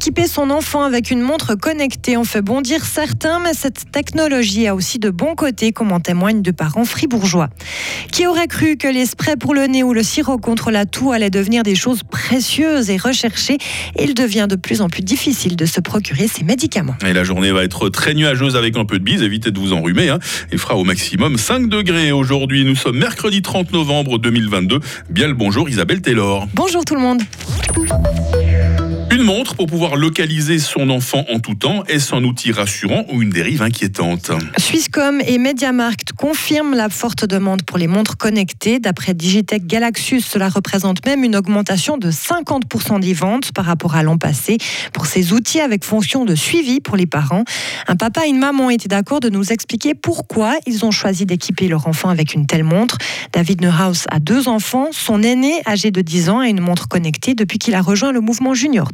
Équiper son enfant avec une montre connectée en fait bondir certains, mais cette technologie a aussi de bons côtés, comme en témoignent de parents fribourgeois. Qui aurait cru que les sprays pour le nez ou le sirop contre la toux allaient devenir des choses précieuses et recherchées? Il devient de plus en plus difficile de se procurer ces médicaments. Et la journée va être très nuageuse avec un peu de bise, évitez de vous enrhumer. Hein. Il fera au maximum 5 degrés aujourd'hui. Nous sommes mercredi 30 novembre 2022. Bien le bonjour Isabelle Taylor. Bonjour tout le monde. Montre pour pouvoir localiser son enfant en tout temps, est-ce un outil rassurant ou une dérive inquiétante? Swisscom et MediaMarkt confirment la forte demande pour les montres connectées. D'après Digitech Galaxus, cela représente même une augmentation de 50% des ventes par rapport à l'an passé pour ces outils avec fonction de suivi pour les parents. Un papa et une maman étaient d'accord de nous expliquer pourquoi ils ont choisi d'équiper leur enfant avec une telle montre. David Neuhaus a deux enfants. Son aîné, âgé de 10 ans, a une montre connectée depuis qu'il a rejoint le mouvement junior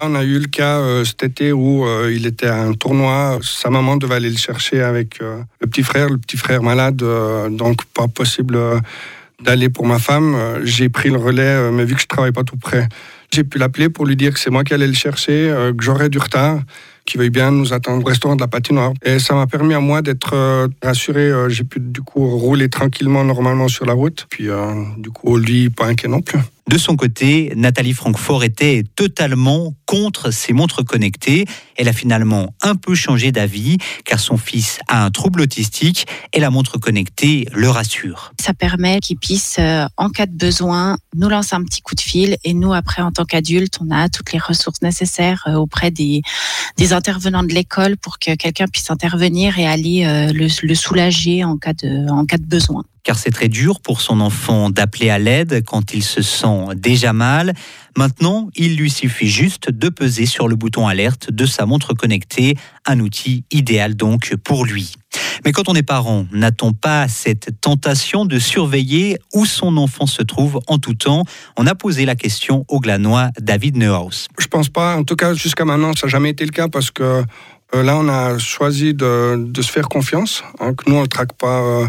on a eu le cas euh, cet été où euh, il était à un tournoi. Sa maman devait aller le chercher avec euh, le petit frère, le petit frère malade, donc pas possible d'aller pour ma femme. J'ai pris le relais, mais vu que je travaille pas tout près, j'ai pu l'appeler pour lui dire que c'est moi qui allais le chercher, que j'aurais du retard qu'il veuille bien nous attendre au restaurant de la patinoire. Et ça m'a permis à moi d'être rassuré. J'ai pu du coup rouler tranquillement normalement sur la route. Puis du coup, lui, pas inquiet non plus. De son côté, Nathalie Francfort était totalement contre ces montres connectées. Elle a finalement un peu changé d'avis car son fils a un trouble autistique et la montre connectée le rassure. Ça permet qu'il puisse, euh, en cas de besoin, nous lancer un petit coup de fil et nous, après, en tant qu'adultes, on a toutes les ressources nécessaires euh, auprès des, des intervenants de l'école pour que quelqu'un puisse intervenir et aller euh, le, le soulager en cas de, en cas de besoin car c'est très dur pour son enfant d'appeler à l'aide quand il se sent déjà mal. Maintenant, il lui suffit juste de peser sur le bouton alerte de sa montre connectée, un outil idéal donc pour lui. Mais quand on est parent, n'a-t-on pas cette tentation de surveiller où son enfant se trouve en tout temps? On a posé la question au glanois David Neuhaus. Je pense pas, en tout cas jusqu'à maintenant, ça n'a jamais été le cas parce que euh, là, on a choisi de, se faire confiance, hein, que nous, on ne traque pas. Euh,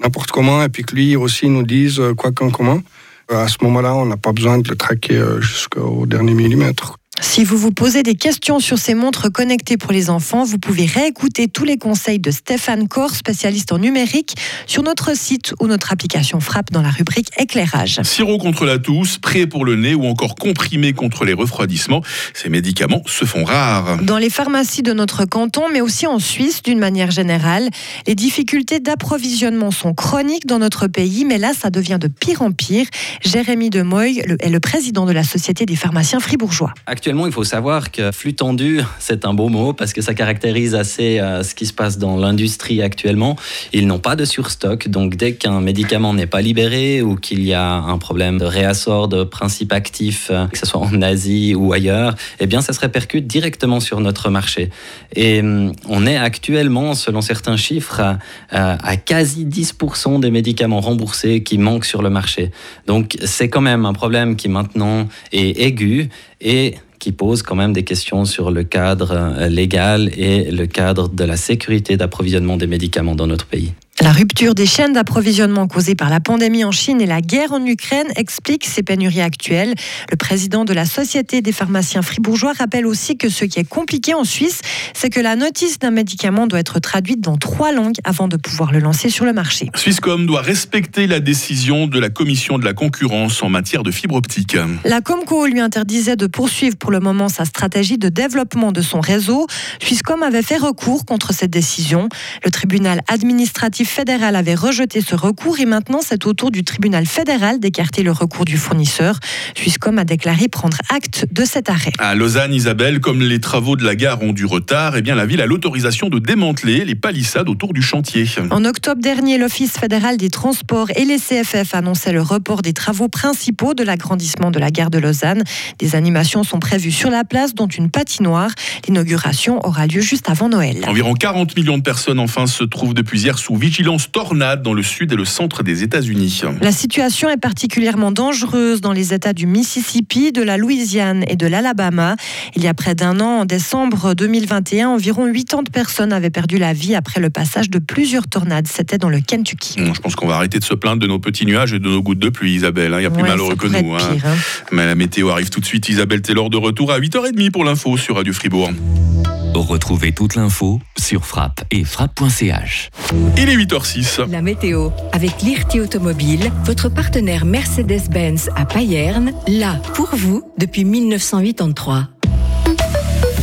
n'importe comment, et puis que lui aussi nous dise euh, quoi quand comment. Euh, à ce moment-là, on n'a pas besoin de le traquer euh, jusqu'au dernier millimètre. Si vous vous posez des questions sur ces montres connectées pour les enfants, vous pouvez réécouter tous les conseils de Stéphane Corr, spécialiste en numérique, sur notre site ou notre application Frappe dans la rubrique éclairage. Sirop contre la toux, spray pour le nez ou encore comprimé contre les refroidissements, ces médicaments se font rares. Dans les pharmacies de notre canton, mais aussi en Suisse d'une manière générale, les difficultés d'approvisionnement sont chroniques dans notre pays, mais là, ça devient de pire en pire. Jérémy Demoy est le président de la Société des pharmaciens fribourgeois actuellement, il faut savoir que flux tendu, c'est un beau mot parce que ça caractérise assez euh, ce qui se passe dans l'industrie actuellement. Ils n'ont pas de surstock, donc dès qu'un médicament n'est pas libéré ou qu'il y a un problème de réassort de principes actifs, euh, que ce soit en Asie ou ailleurs, eh bien, ça se répercute directement sur notre marché. Et hum, on est actuellement, selon certains chiffres, à quasi 10% des médicaments remboursés qui manquent sur le marché. Donc, c'est quand même un problème qui maintenant est aigu et qui pose quand même des questions sur le cadre euh, légal et le cadre de la sécurité d'approvisionnement des médicaments dans notre pays. La rupture des chaînes d'approvisionnement causée par la pandémie en Chine et la guerre en Ukraine explique ces pénuries actuelles. Le président de la Société des pharmaciens fribourgeois rappelle aussi que ce qui est compliqué en Suisse, c'est que la notice d'un médicament doit être traduite dans trois langues avant de pouvoir le lancer sur le marché. Swisscom doit respecter la décision de la Commission de la concurrence en matière de fibre optique. La Comco lui interdisait de poursuivre pour le moment sa stratégie de développement de son réseau. Swisscom avait fait recours contre cette décision. Le tribunal administratif fédéral avait rejeté ce recours et maintenant c'est au tour du tribunal fédéral d'écarter le recours du fournisseur. Swisscom a déclaré prendre acte de cet arrêt. À Lausanne, Isabelle, comme les travaux de la gare ont du retard, eh bien la ville a l'autorisation de démanteler les palissades autour du chantier. En octobre dernier, l'Office fédéral des transports et les CFF annonçaient le report des travaux principaux de l'agrandissement de la gare de Lausanne. Des animations sont prévues sur la place, dont une patinoire. L'inauguration aura lieu juste avant Noël. Environ 40 millions de personnes enfin se trouvent depuis hier sous vigilance vigilance tornade dans le sud et le centre des États-Unis. La situation est particulièrement dangereuse dans les États du Mississippi, de la Louisiane et de l'Alabama. Il y a près d'un an, en décembre 2021, environ 80 personnes avaient perdu la vie après le passage de plusieurs tornades. C'était dans le Kentucky. Je pense qu'on va arrêter de se plaindre de nos petits nuages et de nos gouttes de pluie, Isabelle. hein. Il y a plus Ouais, malheureux que nous. hein. hein. Mais la météo arrive tout de suite. Isabelle Taylor de retour à 8h30 pour l'info sur Radio Fribourg. Retrouvez toute l'info sur frappe et frappe.ch. Il est 8h06. La météo avec Lirti Automobile, votre partenaire Mercedes-Benz à Payerne, là pour vous depuis 1983.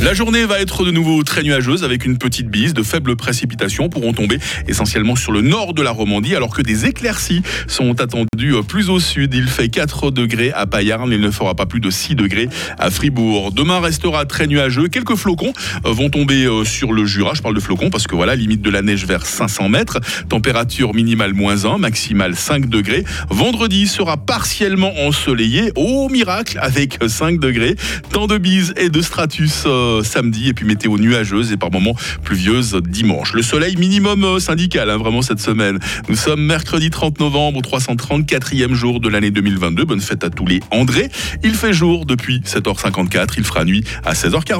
La journée va être de nouveau très nuageuse avec une petite bise. De faibles précipitations pourront tomber essentiellement sur le nord de la Romandie alors que des éclaircies sont attendues plus au sud. Il fait 4 degrés à Payarn, il ne fera pas plus de 6 degrés à Fribourg. Demain restera très nuageux. Quelques flocons vont tomber euh, sur le Jura. Je parle de flocons parce que voilà, limite de la neige vers 500 mètres. Température minimale moins 1, maximale 5 degrés. Vendredi sera partiellement ensoleillé. Au miracle avec 5 degrés. Temps de bise et de stratus euh, samedi et puis météo nuageuse et par moments pluvieuse dimanche. Le soleil minimum euh, syndical hein, vraiment cette semaine. Nous sommes mercredi 30 novembre, 334e jour de l'année 2022. Bonne fête à tous les André. Il fait jour depuis 7h54. Il fera nuit à 16h40.